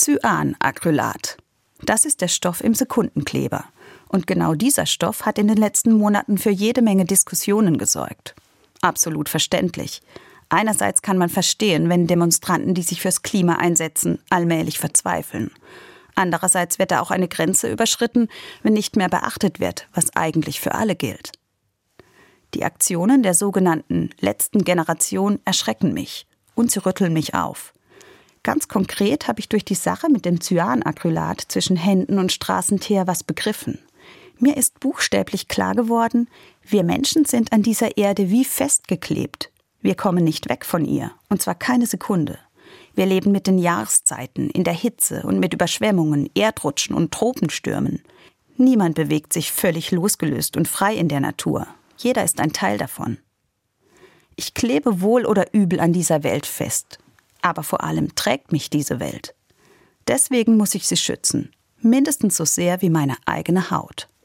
Cyanacrylat. Das ist der Stoff im Sekundenkleber. Und genau dieser Stoff hat in den letzten Monaten für jede Menge Diskussionen gesorgt. Absolut verständlich. Einerseits kann man verstehen, wenn Demonstranten, die sich fürs Klima einsetzen, allmählich verzweifeln. Andererseits wird da auch eine Grenze überschritten, wenn nicht mehr beachtet wird, was eigentlich für alle gilt. Die Aktionen der sogenannten letzten Generation erschrecken mich und sie rütteln mich auf. Ganz konkret habe ich durch die Sache mit dem Cyanacrylat zwischen Händen und Straßenteer was begriffen. Mir ist buchstäblich klar geworden, wir Menschen sind an dieser Erde wie festgeklebt. Wir kommen nicht weg von ihr, und zwar keine Sekunde. Wir leben mit den Jahreszeiten, in der Hitze und mit Überschwemmungen, Erdrutschen und Tropenstürmen. Niemand bewegt sich völlig losgelöst und frei in der Natur. Jeder ist ein Teil davon. Ich klebe wohl oder übel an dieser Welt fest, aber vor allem trägt mich diese Welt. Deswegen muss ich sie schützen, mindestens so sehr wie meine eigene Haut.